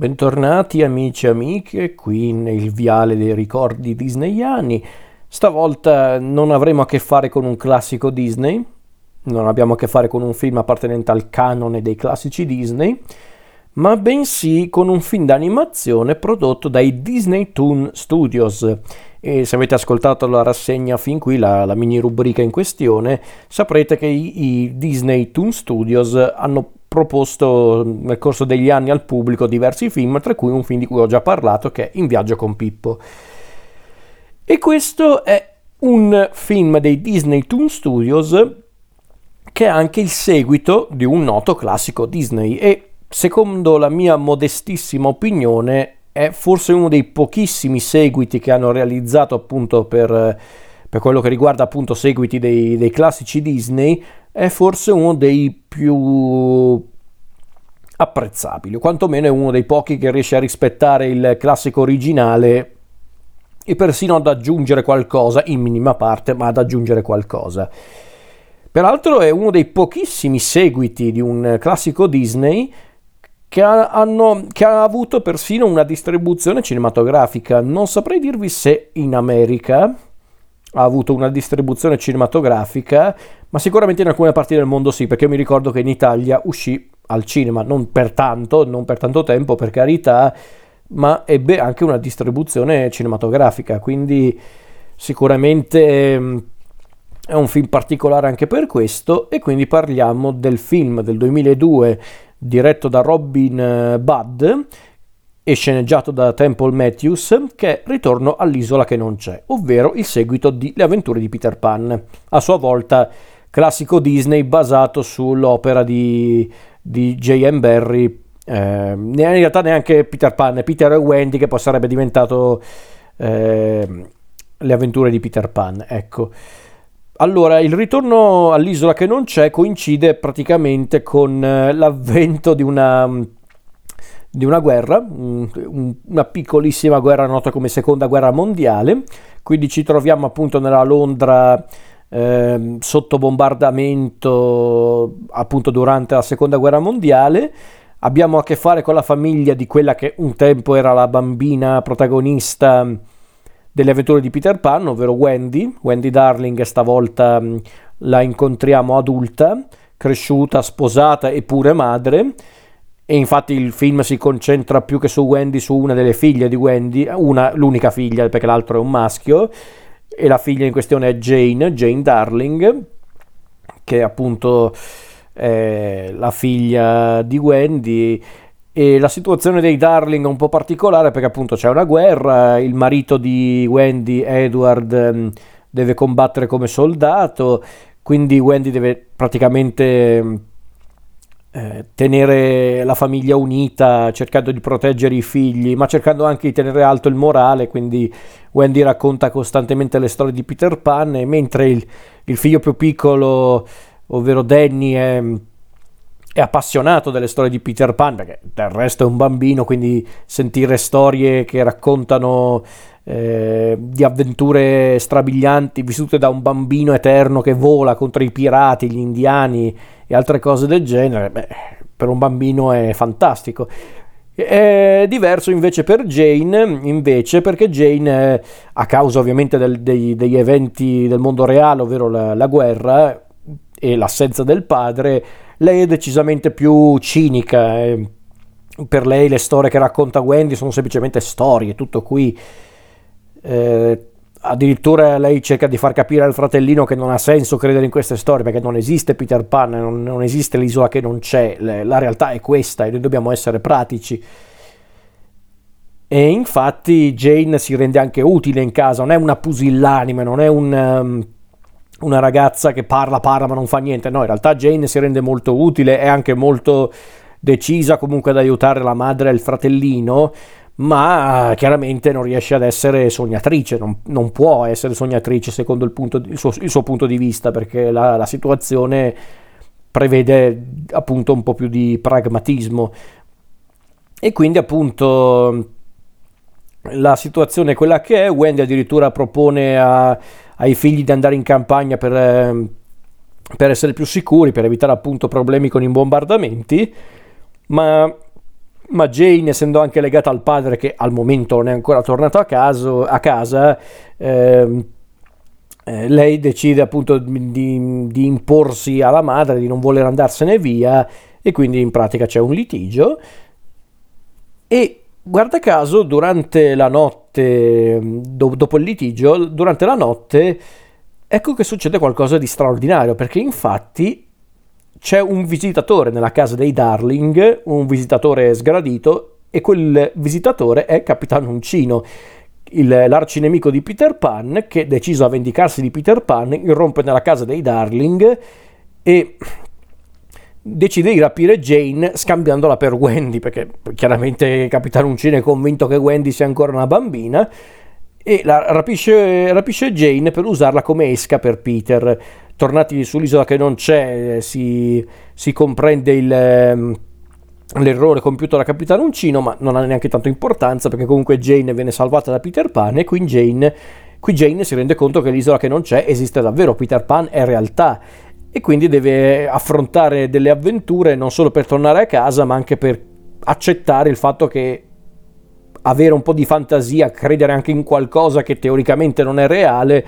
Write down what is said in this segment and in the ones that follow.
Bentornati amici e amiche qui nel viale dei ricordi disneyani. Stavolta non avremo a che fare con un classico Disney, non abbiamo a che fare con un film appartenente al canone dei classici Disney, ma bensì con un film d'animazione prodotto dai Disney Toon Studios. E se avete ascoltato la rassegna fin qui, la, la mini rubrica in questione, saprete che i, i Disney Toon Studios hanno proposto nel corso degli anni al pubblico diversi film, tra cui un film di cui ho già parlato che è In viaggio con Pippo. E questo è un film dei Disney Toon Studios che è anche il seguito di un noto classico Disney e secondo la mia modestissima opinione è forse uno dei pochissimi seguiti che hanno realizzato appunto per, per quello che riguarda appunto seguiti dei, dei classici Disney è forse uno dei più apprezzabili, o quantomeno è uno dei pochi che riesce a rispettare il classico originale e persino ad aggiungere qualcosa, in minima parte, ma ad aggiungere qualcosa. Peraltro è uno dei pochissimi seguiti di un classico Disney che, ha, hanno, che ha avuto persino una distribuzione cinematografica. Non saprei dirvi se in America ha avuto una distribuzione cinematografica, ma sicuramente in alcune parti del mondo sì, perché mi ricordo che in Italia uscì al cinema, non per tanto, non per tanto tempo, per carità, ma ebbe anche una distribuzione cinematografica, quindi sicuramente ehm, è un film particolare anche per questo e quindi parliamo del film del 2002 diretto da Robin eh, Budd e sceneggiato da Temple Matthews, che è Ritorno all'isola che non c'è, ovvero il seguito di Le avventure di Peter Pan, a sua volta classico Disney basato sull'opera di, di J.M. Barry, eh, in realtà neanche Peter Pan, Peter e Wendy che poi sarebbe diventato eh, Le avventure di Peter Pan, ecco. Allora, il ritorno all'isola che non c'è coincide praticamente con eh, l'avvento di una di una guerra, una piccolissima guerra nota come seconda guerra mondiale, quindi ci troviamo appunto nella Londra eh, sotto bombardamento appunto durante la seconda guerra mondiale. Abbiamo a che fare con la famiglia di quella che un tempo era la bambina protagonista delle avventure di Peter Pan, ovvero Wendy. Wendy Darling stavolta la incontriamo adulta, cresciuta, sposata e pure madre e infatti il film si concentra più che su Wendy, su una delle figlie di Wendy, una, l'unica figlia perché l'altro è un maschio, e la figlia in questione è Jane, Jane Darling, che è appunto è la figlia di Wendy. E la situazione dei Darling è un po' particolare perché appunto c'è una guerra, il marito di Wendy, Edward, ehm, deve combattere come soldato, quindi Wendy deve praticamente eh, tenere la famiglia unita, cercando di proteggere i figli, ma cercando anche di tenere alto il morale, quindi Wendy racconta costantemente le storie di Peter Pan mentre il, il figlio più piccolo, ovvero Danny, è appassionato delle storie di Peter Pan, perché del resto è un bambino, quindi sentire storie che raccontano eh, di avventure strabilianti vissute da un bambino eterno che vola contro i pirati, gli indiani e altre cose del genere, beh, per un bambino è fantastico. È diverso invece per Jane, invece, perché Jane, eh, a causa ovviamente del, dei, degli eventi del mondo reale, ovvero la, la guerra e l'assenza del padre, lei è decisamente più cinica. Eh. Per lei le storie che racconta Wendy sono semplicemente storie, tutto qui. Eh, addirittura lei cerca di far capire al fratellino che non ha senso credere in queste storie perché non esiste Peter Pan, non, non esiste l'isola che non c'è, la realtà è questa e noi dobbiamo essere pratici. E infatti Jane si rende anche utile in casa, non è una pusillanime, non è un, um, una ragazza che parla, parla ma non fa niente, no, in realtà Jane si rende molto utile, è anche molto decisa comunque ad aiutare la madre e il fratellino ma chiaramente non riesce ad essere sognatrice, non, non può essere sognatrice secondo il, punto, il, suo, il suo, punto di vista, perché la, la, situazione prevede appunto un po' più di pragmatismo. E quindi appunto la situazione è quella che è, Wendy addirittura propone a, ai figli di andare in campagna per, per essere più sicuri, per evitare appunto problemi con i bombardamenti, ma ma Jane, essendo anche legata al padre che al momento non è ancora tornato a, caso, a casa, ehm, eh, lei decide appunto di, di, imporsi alla madre, di non voler andarsene via e quindi in pratica c'è un litigio. E guarda caso durante la notte, do, dopo il litigio, durante la notte ecco che succede qualcosa di straordinario perché infatti c'è un visitatore nella casa dei Darling, un visitatore sgradito, e quel visitatore è Capitano Uncino, il, l'arcinemico di Peter Pan, che deciso a vendicarsi di Peter Pan, irrompe nella casa dei Darling e decide di rapire Jane scambiandola per Wendy, perché chiaramente Capitano Uncino è convinto che Wendy sia ancora una bambina, e la rapisce, rapisce Jane per usarla come esca per Peter tornati sull'isola che non c'è, si, si comprende il, ehm, l'errore compiuto da Capitano Uncino, ma non ha neanche tanto importanza perché comunque Jane viene salvata da Peter Pan e qui Jane, qui Jane si rende conto che l'isola che non c'è esiste davvero, Peter Pan è realtà e quindi deve affrontare delle avventure non solo per tornare a casa ma anche per accettare il fatto che avere un po' di fantasia, credere anche in qualcosa che teoricamente non è reale,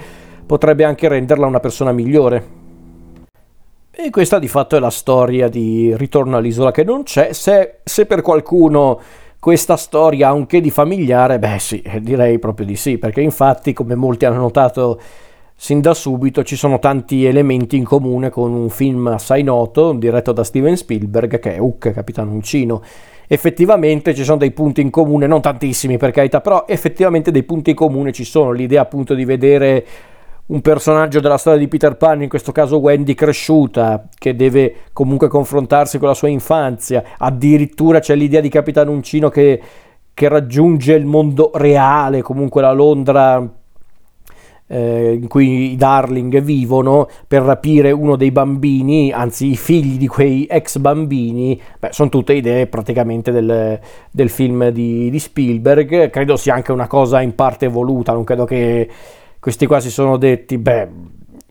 potrebbe anche renderla una persona migliore. E questa di fatto è la storia di Ritorno all'isola che non c'è. Se, se per qualcuno questa storia ha un che di familiare, beh sì, direi proprio di sì, perché infatti, come molti hanno notato sin da subito, ci sono tanti elementi in comune con un film assai noto, diretto da Steven Spielberg, che è Hook, Capitano Uncino. Effettivamente ci sono dei punti in comune, non tantissimi per carità, però effettivamente dei punti in comune ci sono. L'idea appunto di vedere un personaggio della storia di Peter Pan, in questo caso Wendy cresciuta, che deve comunque confrontarsi con la sua infanzia. Addirittura c'è l'idea di Capitano Uncino che, che raggiunge il mondo reale, comunque la Londra eh, in cui i Darling vivono per rapire uno dei bambini, anzi i figli di quei ex bambini. Beh, sono tutte idee praticamente del, del film di, di Spielberg. Credo sia anche una cosa in parte voluta, non credo che questi qua si sono detti, beh,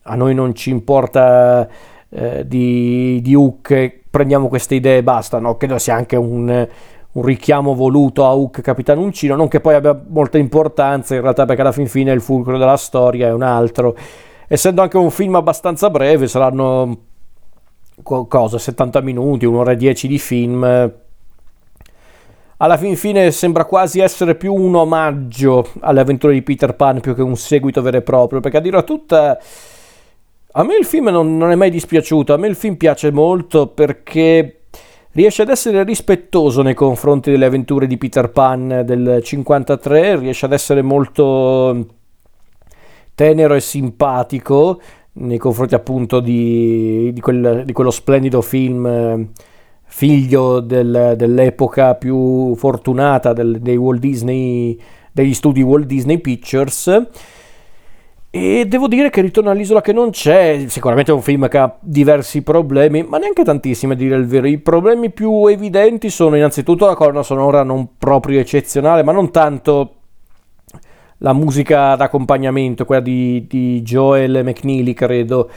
a noi non ci importa eh, di, di Hook, prendiamo queste idee e basta, no? Credo sia anche un, un richiamo voluto a Hook Capitano Uncino, non che poi abbia molta importanza in realtà perché alla fin fine il fulcro della storia è un altro. Essendo anche un film abbastanza breve, saranno cosa, 70 minuti, un'ora e 10 di film, alla fin fine sembra quasi essere più un omaggio alle avventure di Peter Pan più che un seguito vero e proprio, perché a dire tutta... A me il film non, non è mai dispiaciuto, a me il film piace molto perché riesce ad essere rispettoso nei confronti delle avventure di Peter Pan del 53, riesce ad essere molto tenero e simpatico nei confronti appunto di, di, quel, di quello splendido film figlio del, dell'epoca più fortunata del, dei Walt Disney, degli studi Walt Disney Pictures. E devo dire che Ritorno all'isola che non c'è, sicuramente è un film che ha diversi problemi, ma neanche tantissimi a dire il vero. I problemi più evidenti sono innanzitutto la colonna sonora non proprio eccezionale, ma non tanto la musica d'accompagnamento, quella di, di Joel McNeely, credo,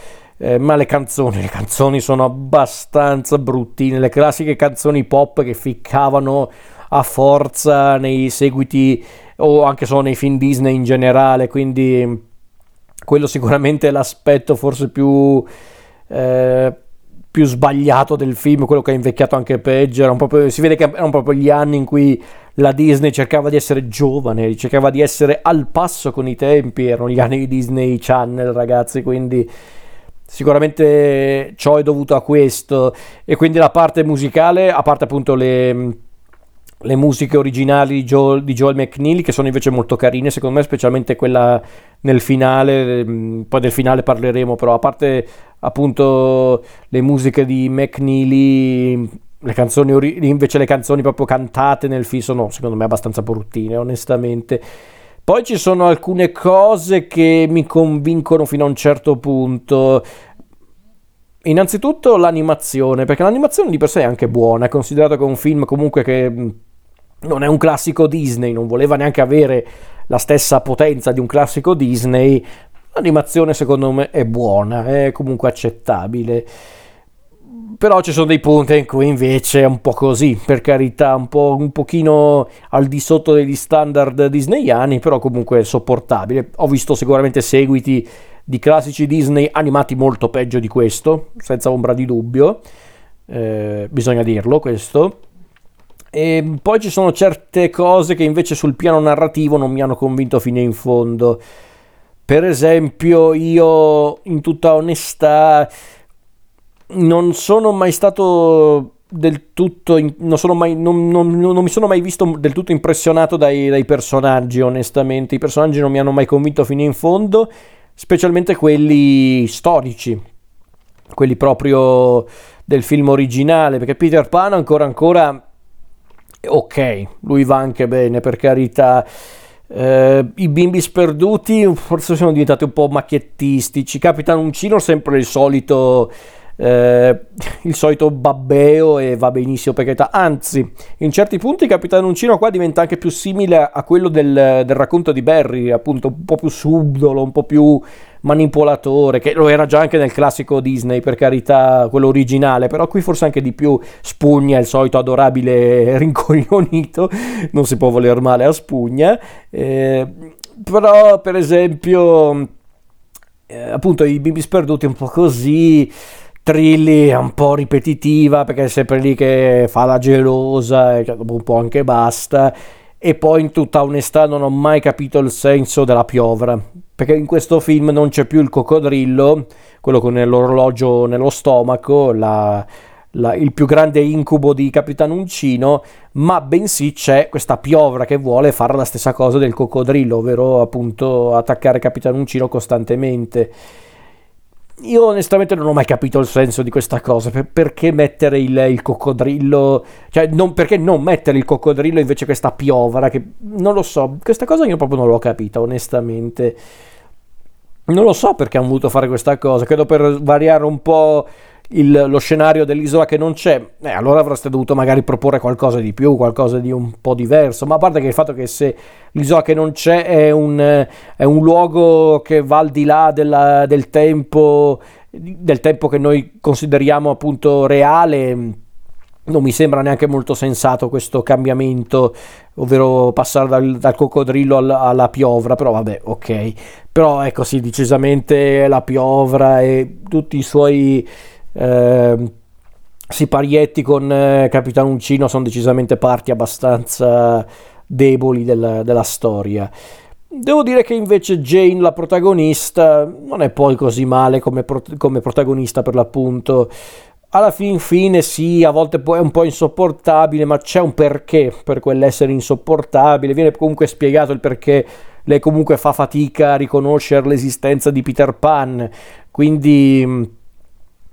eh, ma le canzoni, le canzoni sono abbastanza bruttine, le classiche canzoni pop che ficcavano a forza nei seguiti o anche solo nei film Disney in generale, quindi quello sicuramente è l'aspetto forse più, eh, più sbagliato del film, quello che ha invecchiato anche peggio, proprio, si vede che erano proprio gli anni in cui la Disney cercava di essere giovane, cercava di essere al passo con i tempi, erano gli anni di Disney Channel ragazzi, quindi Sicuramente ciò è dovuto a questo. E quindi la parte musicale, a parte appunto le, le musiche originali di Joel, di Joel, McNeely che sono invece molto carine secondo me specialmente quella nel finale mm, poi del finale parleremo però a parte appunto le musiche di McNeely le canzoni invece le canzoni proprio cantate nel film sono secondo me abbastanza bruttine onestamente poi ci sono alcune cose che mi convincono fino a un certo punto. Innanzitutto l'animazione, perché l'animazione di per sé è anche buona, è considerato che è un film comunque che mm, non è un classico Disney, non voleva neanche avere la stessa potenza di un classico Disney. L'animazione secondo me è buona, è comunque accettabile. Però ci sono dei punti in cui invece è un po' così, per carità, un, po', un pochino al di sotto degli standard disneyani, però comunque sopportabile. Ho visto sicuramente seguiti di classici Disney animati molto peggio di questo, senza ombra di dubbio, eh, bisogna dirlo questo. E poi ci sono certe cose che invece sul piano narrativo non mi hanno convinto fino in fondo. Per esempio, io in tutta onestà non sono mai stato del tutto non, mai, non, non, non, mi sono mai visto del tutto impressionato dai, dai, personaggi onestamente. I personaggi non mi hanno mai convinto fino in fondo specialmente quelli storici quelli proprio del film originale perché Peter Pan ancora ancora ok lui va anche bene per carità. Eh, I bimbi sperduti forse sono diventati un po' macchiettistici Capitan Uncino sempre il solito eh, il solito babbeo e va benissimo per carità. Anzi, in certi punti Capitano Uncino qua diventa anche più simile a quello del, del racconto di Barry, appunto un po' più subdolo, un po' più manipolatore, che lo era già anche nel classico Disney, per carità, quello originale, però qui forse anche di più Spugna, il solito adorabile rincoglionito, non si può voler male a Spugna, eh, però per esempio, eh, appunto i bimbi sperduti un po' così, Trilli un po' ripetitiva perché è sempre lì che fa la gelosa e dopo un po' anche basta. E poi in tutta onestà non ho mai capito il senso della piovra, perché in questo film non c'è più il coccodrillo, quello con l'orologio nello stomaco, la, la, il più grande incubo di Capitano Uncino, ma bensì c'è questa piovra che vuole fare la stessa cosa del coccodrillo, ovvero appunto attaccare Capitano Uncino costantemente. Io onestamente non ho mai capito il senso di questa cosa, per, perché mettere il, il, coccodrillo, cioè non, perché non mettere il coccodrillo invece questa piovra, che non lo so, questa cosa io proprio non l'ho capita onestamente. Non lo so perché hanno voluto fare questa cosa, credo per variare un po' il, lo scenario dell'isola che non c'è, eh, allora avreste dovuto magari proporre qualcosa di più, qualcosa di un po' diverso. Ma a parte che il fatto che se l'isola che non c'è è un, è un luogo che va al di là della, del tempo, del tempo che noi consideriamo appunto reale. Non mi sembra neanche molto sensato questo cambiamento, ovvero passare dal, dal coccodrillo alla, alla piovra, però vabbè, ok. Però ecco sì, decisamente la piovra e tutti i suoi eh, Siparietti con eh, Capitan Uncino sono decisamente parti abbastanza deboli del, della storia. Devo dire che invece Jane, la protagonista, non è poi così male come, pro- come protagonista per l'appunto. Alla fin fine sì, a volte è un po' insopportabile, ma c'è un perché per quell'essere insopportabile. Viene comunque spiegato il perché lei comunque fa fatica a riconoscere l'esistenza di Peter Pan. Quindi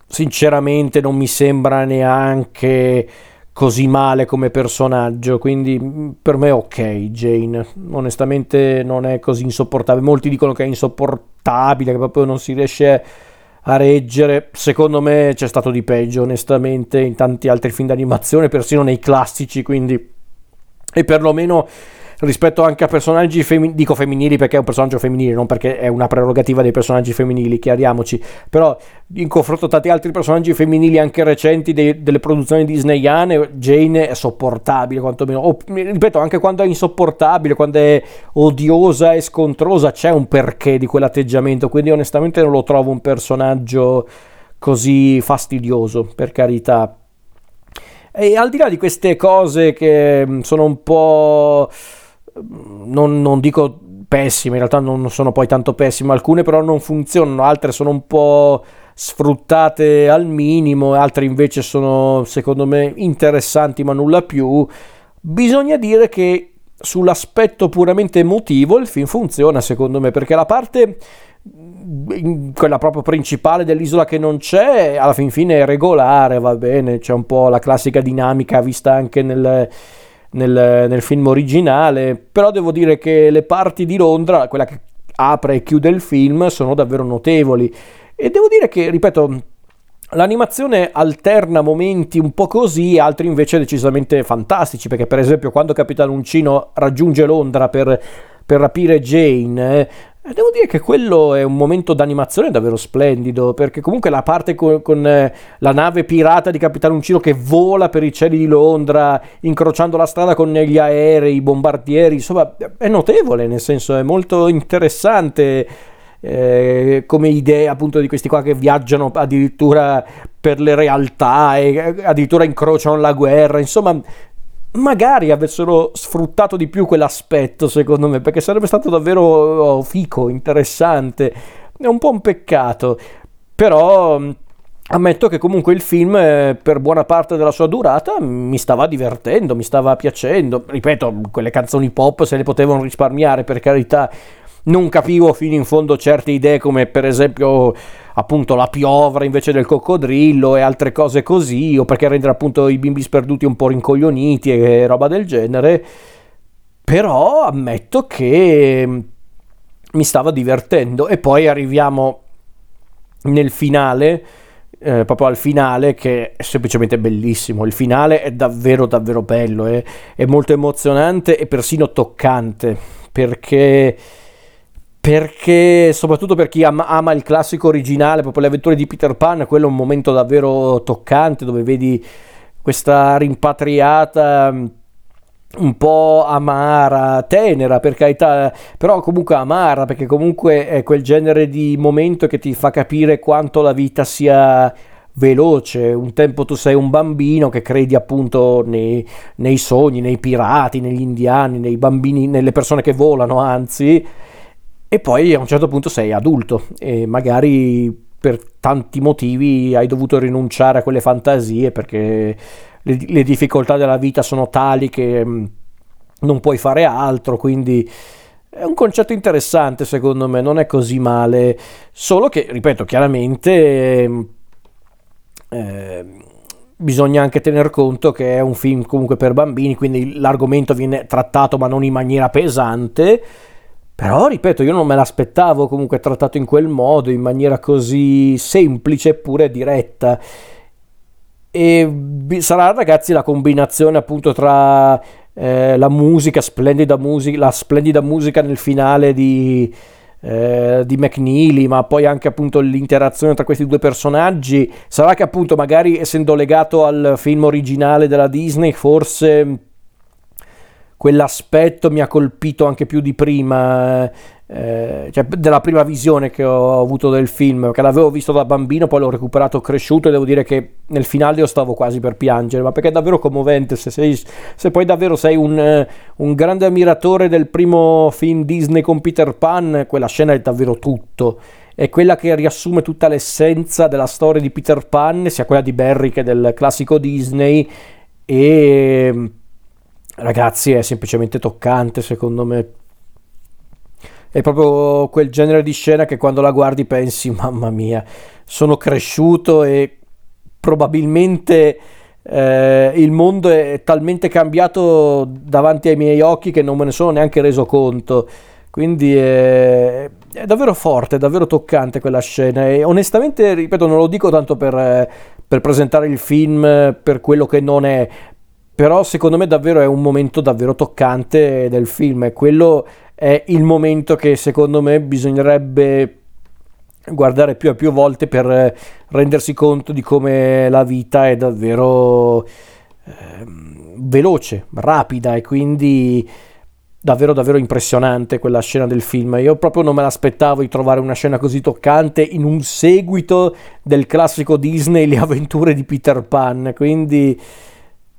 sinceramente non mi sembra neanche così male come personaggio, quindi mm, per me ok Jane, onestamente non è così insopportabile, molti dicono che è insopportabile, che proprio non si riesce a reggere, secondo me c'è stato di peggio onestamente in tanti altri film d'animazione, persino nei classici, quindi. E perlomeno rispetto anche a personaggi femminili, dico femminili perché è un personaggio femminile, non perché è una prerogativa dei personaggi femminili, chiariamoci, però in confronto a tanti altri personaggi femminili anche recenti dei, delle produzioni disneyane, Jane è sopportabile quantomeno, o, ripeto, anche quando è insopportabile, quando è odiosa e scontrosa, c'è un perché di quell'atteggiamento, quindi onestamente non lo trovo un personaggio così fastidioso, per carità. E al di là di queste cose che mm, sono un po' non, non dico pessime, in realtà non sono poi tanto pessime, alcune però non funzionano, altre sono un po' sfruttate al minimo, altre invece sono secondo me interessanti ma nulla più. Bisogna dire che sull'aspetto puramente emotivo il film funziona secondo me perché la parte quella proprio principale dell'isola che non c'è alla fin fine è regolare va bene c'è un po' la classica dinamica vista anche nel, nel, nel film originale, però devo dire che le parti di Londra, quella che apre e chiude il film, sono davvero notevoli. E devo dire che, ripeto, L'animazione alterna momenti un po' così, altri invece decisamente fantastici, perché per esempio quando Capitano Uncino raggiunge Londra per, per rapire Jane, E devo dire che quello è un momento d'animazione davvero splendido, perché comunque la parte con, con eh, la nave pirata di Capitano Uncino che vola per i cieli di Londra, incrociando la strada con gli aerei, i bombardieri, insomma, è notevole, nel senso è molto interessante. Eh, come idea appunto di questi qua che viaggiano addirittura per le realtà e eh, addirittura incrociano la guerra insomma magari avessero sfruttato di più quell'aspetto, secondo me, perché sarebbe stato davvero oh, fico, interessante. È un po' un peccato, però mm, ammetto che comunque il film, eh, per buona parte della sua durata, mi stava divertendo, mi stava piacendo. Ripeto, quelle canzoni pop se le potevano risparmiare, per carità. Non capivo fino in fondo certe idee come per esempio appunto la piovra invece del coccodrillo e altre cose così, o perché rendere appunto i bimbi sperduti un po' rincoglioniti e roba del genere. Però ammetto che mm, mi stava divertendo e poi arriviamo nel finale, eh, proprio al finale che è semplicemente bellissimo. Il finale è davvero davvero bello, è, è molto emozionante e persino toccante perché perché soprattutto per chi ama, ama, il classico originale, proprio le avventure di Peter Pan, quello è un momento davvero toccante dove vedi questa rimpatriata mm, un po' amara, tenera per carità, però comunque amara perché comunque è quel genere di momento che ti fa capire quanto la vita sia veloce. Un tempo tu sei un bambino che credi appunto nei, nei sogni, nei pirati, negli indiani, nei bambini, nelle persone che volano, anzi e poi a un certo punto sei adulto e magari per tanti motivi hai dovuto rinunciare a quelle fantasie perché le, le difficoltà della vita sono tali che mm, non puoi fare altro, quindi è un concetto interessante secondo me, non è così male, solo che, ripeto, chiaramente mm, eh, bisogna anche tener conto che è un film comunque per bambini, quindi l'argomento viene trattato ma non in maniera pesante però, ripeto, io non me l'aspettavo comunque trattato in quel modo, in maniera così semplice eppure diretta. E sarà, ragazzi, la combinazione appunto tra eh, la musica, splendida musica, la splendida musica nel finale di, eh, di McNeely, ma poi anche appunto l'interazione tra questi due personaggi. Sarà che appunto magari essendo legato al film originale della Disney, forse quell'aspetto mi ha colpito anche più di prima, eh, cioè della prima visione che ho avuto del film, che l'avevo visto da bambino, poi l'ho recuperato cresciuto e devo dire che nel finale io stavo quasi per piangere, ma perché è davvero commovente, se, sei, se poi davvero sei un, un grande ammiratore del primo film Disney con Peter Pan, quella scena è davvero tutto. È quella che riassume tutta l'essenza della storia di Peter Pan, sia quella di Barry che del classico Disney e ragazzi è semplicemente toccante secondo me. È proprio quel genere di scena che quando la guardi pensi mamma mia sono cresciuto e probabilmente eh, il mondo è talmente cambiato davanti ai miei occhi che non me ne sono neanche reso conto. Quindi è, è davvero forte, è davvero toccante quella scena e onestamente, ripeto, non lo dico tanto per, per presentare il film per quello che non è, però secondo me davvero è un momento davvero toccante del film e quello è il momento che secondo me bisognerebbe guardare più e più volte per rendersi conto di come la vita è davvero eh, veloce, rapida e quindi davvero davvero impressionante quella scena del film. Io proprio non me l'aspettavo di trovare una scena così toccante in un seguito del classico Disney Le avventure di Peter Pan, quindi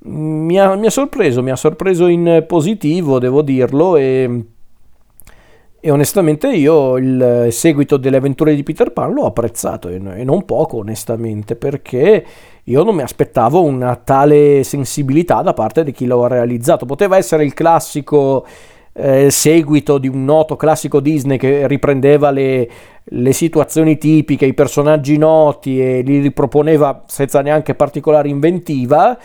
mi ha, mi ha, sorpreso, mi ha sorpreso in positivo, devo dirlo, e, e, onestamente io il seguito delle avventure di Peter Pan l'ho apprezzato, e, e non poco onestamente, perché io non mi aspettavo una tale sensibilità da parte di chi lo ha realizzato. Poteva essere il classico eh, seguito di un noto classico Disney che riprendeva le, le situazioni tipiche, i personaggi noti e li riproponeva senza neanche particolare inventiva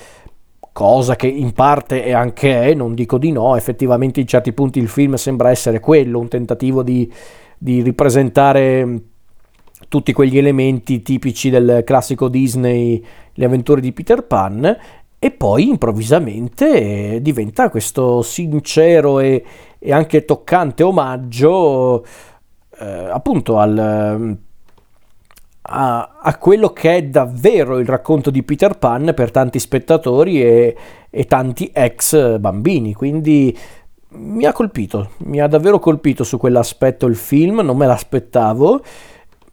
cosa che in parte è anche è, non dico di no, effettivamente in certi punti il film sembra essere quello, un tentativo di, di ripresentare tutti quegli elementi tipici del classico Disney, le avventure di Peter Pan, e poi improvvisamente diventa questo sincero e, e anche toccante omaggio eh, appunto al, a, a, quello che è davvero il racconto di Peter Pan per tanti spettatori e, e tanti ex bambini. Quindi mi ha colpito, mi ha davvero colpito su quell'aspetto il film, non me l'aspettavo.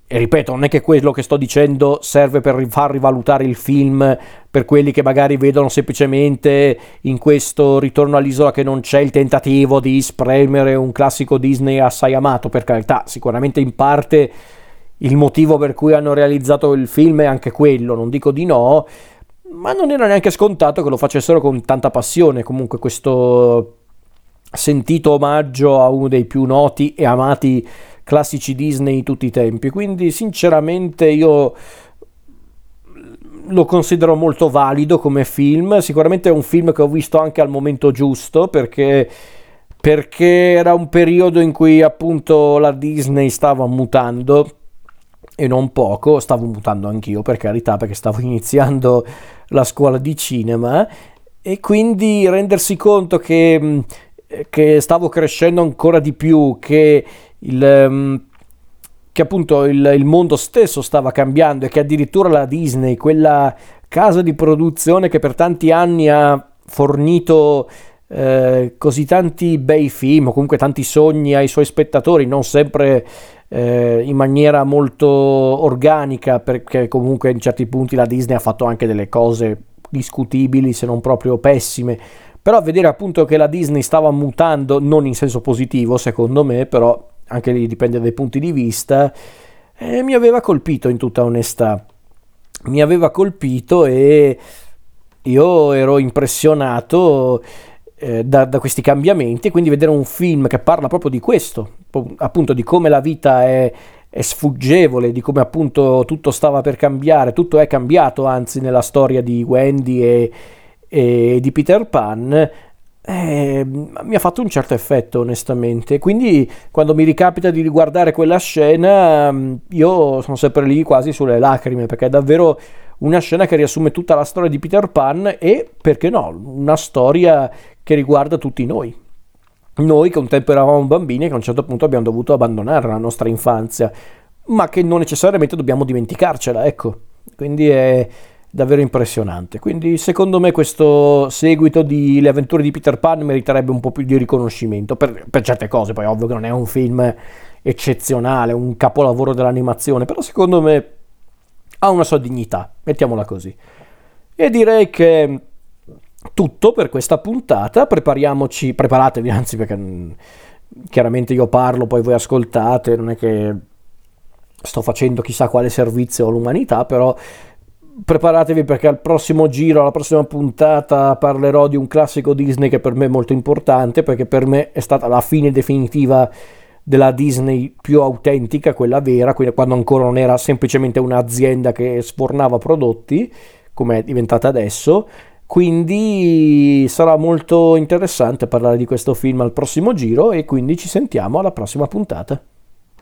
E ripeto, non è che quello che sto dicendo serve per far rivalutare il film per quelli che magari vedono semplicemente in questo ritorno all'isola che non c'è il tentativo di spremere un classico Disney assai amato, per carità, sicuramente in parte il motivo per cui hanno realizzato il film è anche quello, non dico di no, ma non era neanche scontato che lo facessero con tanta passione, comunque questo sentito omaggio a uno dei più noti e amati classici Disney di tutti i tempi. Quindi sinceramente io lo considero molto valido come film, sicuramente è un film che ho visto anche al momento giusto perché, perché era un periodo in cui appunto la Disney stava mutando e non poco, stavo mutando anch'io per carità perché stavo iniziando la scuola di cinema. E quindi rendersi conto che, che stavo crescendo ancora di più, che il, ehm, che appunto il, il, mondo stesso stava cambiando e che addirittura la Disney, quella casa di produzione che per tanti anni ha fornito eh, così tanti bei film o comunque tanti sogni ai suoi spettatori, non sempre eh, in maniera molto organica, perché comunque in certi punti la Disney ha fatto anche delle cose discutibili, se non proprio pessime. Però vedere appunto che la Disney stava mutando, non in senso positivo secondo me, però anche lì dipende dai punti di vista, eh, mi aveva colpito in tutta onestà. Mi aveva colpito e io ero impressionato eh, da, da, questi cambiamenti, quindi vedere un film che parla proprio di questo, appunto di come la vita è, è sfuggevole, di come appunto tutto stava per cambiare, tutto è cambiato anzi nella storia di Wendy e, e di Peter Pan, eh, mi ha fatto un certo effetto onestamente. Quindi quando mi ricapita di riguardare quella scena mm, io sono sempre lì quasi sulle lacrime perché è davvero una scena che riassume tutta la storia di Peter Pan e perché no una storia che riguarda tutti noi noi che un tempo eravamo bambini e che a un certo punto abbiamo dovuto abbandonare la nostra infanzia ma che non necessariamente dobbiamo dimenticarcela ecco quindi è davvero impressionante. Quindi secondo me questo seguito di Le avventure di Peter Pan meriterebbe un po' più di riconoscimento per, per certe cose, poi ovvio che non è un film eccezionale, un capolavoro dell'animazione, però secondo me ha una sua dignità, mettiamola così. E direi che tutto per questa puntata, prepariamoci, preparatevi anzi perché mm, chiaramente io parlo, poi voi ascoltate, non è che sto facendo chissà quale servizio all'umanità, però preparatevi perché al prossimo giro, alla prossima puntata parlerò di un classico Disney che per me è molto importante perché per me è stata la fine definitiva della Disney più autentica, quella vera, quando ancora non era semplicemente un'azienda che sfornava prodotti come è diventata adesso. Quindi sarà molto interessante parlare di questo film al prossimo giro e quindi ci sentiamo alla prossima puntata.